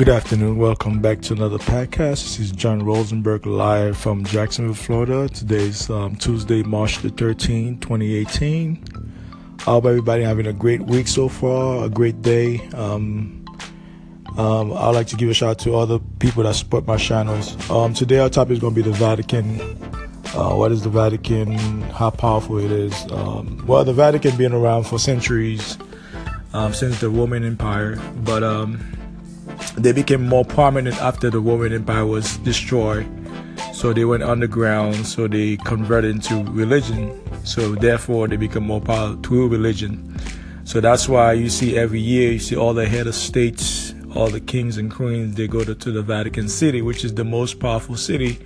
Good afternoon. Welcome back to another podcast. This is John Rosenberg live from Jacksonville, Florida. Today's um, Tuesday, March the 13th, 2018. I hope everybody having a great week so far, a great day. Um, um, I'd like to give a shout out to all the people that support my channels. Um, today, our topic is going to be the Vatican. Uh, what is the Vatican? How powerful it is? Um, well, the Vatican been around for centuries, um, since the Roman Empire, but they became more prominent after the Roman Empire was destroyed. So they went underground, so they converted into religion. So therefore, they become more powerful through religion. So that's why you see every year, you see all the head of states, all the kings and queens, they go to, to the Vatican City, which is the most powerful city.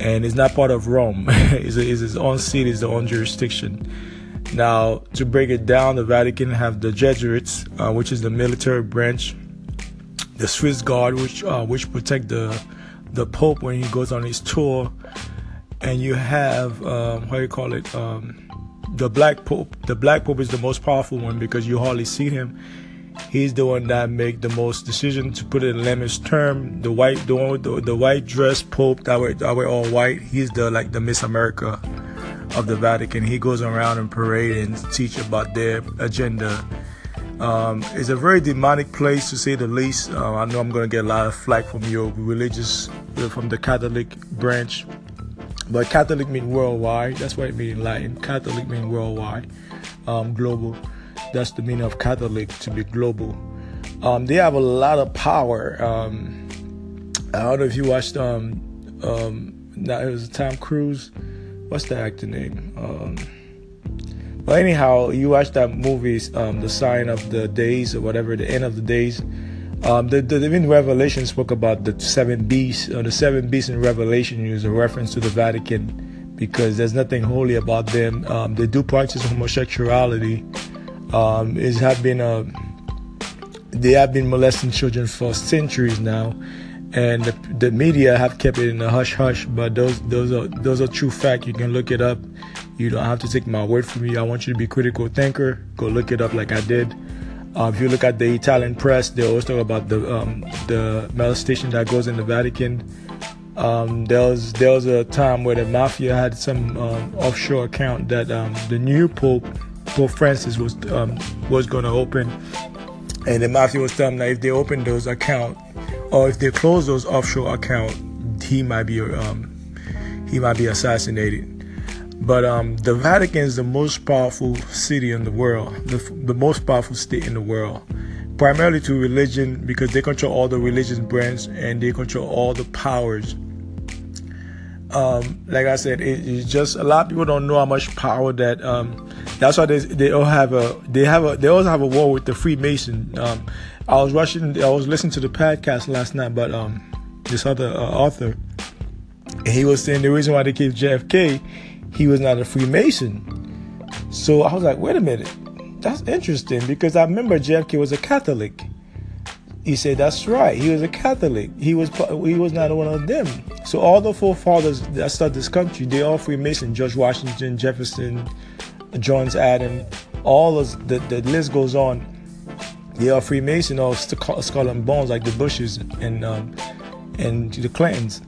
And it's not part of Rome. it's, it's its own city, it's its own jurisdiction. Now, to break it down, the Vatican have the Jesuits, uh, which is the military branch the Swiss Guard, which uh, which protect the the Pope when he goes on his tour, and you have um, how you call it um, the Black Pope. The Black Pope is the most powerful one because you hardly see him. He's the one that make the most decision to put it in layman's term. The white, the one the, the white dress Pope that wear, that wear all white. He's the like the Miss America of the Vatican. He goes around and parade and teach about their agenda um, it's a very demonic place to say the least. Uh, I know I'm going to get a lot of flack from your religious, uh, from the Catholic branch. But Catholic means worldwide. That's what it means in Latin. Catholic means worldwide, um, global. That's the meaning of Catholic to be global. Um, they have a lot of power. Um, I don't know if you watched. Um, um, now it was Tom Cruise. What's the actor name? Um, but anyhow, you watch that movie, um, The Sign of the Days or whatever, The End of the Days. Um, the, the, in Revelation spoke about the seven beasts. Uh, the seven beasts in Revelation is a reference to the Vatican because there's nothing holy about them. Um, they do practice homosexuality. Um, it have been a, they have been molesting children for centuries now, and the, the media have kept it in a hush hush. But those those are those are true fact. You can look it up. You don't have to take my word for me. I want you to be critical thinker. Go look it up like I did. Uh, if you look at the Italian press, they always talk about the um, the molestation that goes in the Vatican. Um, there was there was a time where the mafia had some um, offshore account that um, the new Pope Pope Francis was um, was going to open, and the mafia was telling that if they open those account or if they close those offshore account, he might be he might be assassinated. But um, the Vatican is the most powerful city in the world, the, the most powerful state in the world, primarily to religion because they control all the religious brands and they control all the powers. Um, like I said, it, it's just a lot of people don't know how much power that. Um, that's why they they all have a they have a they also have a war with the Freemason. Um, I was watching, I was listening to the podcast last night, but um, this other uh, author, he was saying the reason why they keep JFK he was not a Freemason. So I was like, wait a minute, that's interesting because I remember JFK was a Catholic. He said, "That's right. He was a Catholic. He was he was not one of them." So all the forefathers that started this country, they all Freemason. George Washington, Jefferson, Johns Adams, all of the the list goes on. They are Freemason or skull and bones like the Bushes and um, and the Clintons.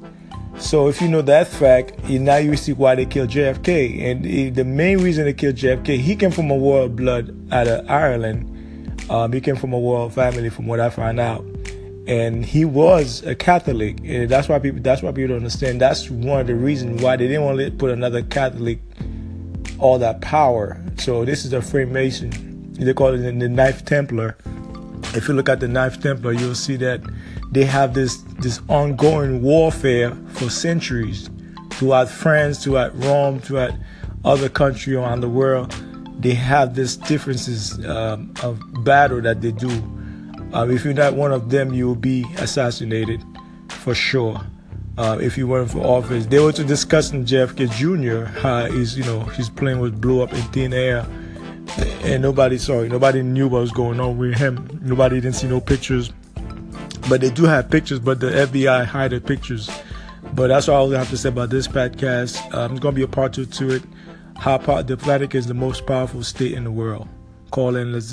So if you know that fact, now you see why they killed JFK. And the main reason they killed JFK, he came from a royal blood out of Ireland. Um, he came from a royal family, from what I find out, and he was a Catholic. And that's why people. That's why people don't understand. That's one of the reasons why they didn't want to put another Catholic all that power. So this is a Freemason. They call it the Knight Templar. If you look at the Knight Templar, you'll see that they have this this ongoing warfare for centuries throughout France, throughout Rome, throughout other countries around the world. They have these differences um, of battle that they do. Um, if you're not one of them, you will be assassinated for sure. Uh, if you weren't for office, they were discussing JFK Jr. How he's, you know, his plane was blew up in thin air, and nobody saw it. Nobody knew what was going on with him. Nobody didn't see no pictures but they do have pictures, but the FBI hide the pictures. But that's all I have to say about this podcast. Um, it's going to be a part two to it. How the Vatican is the most powerful state in the world. Call in. Let's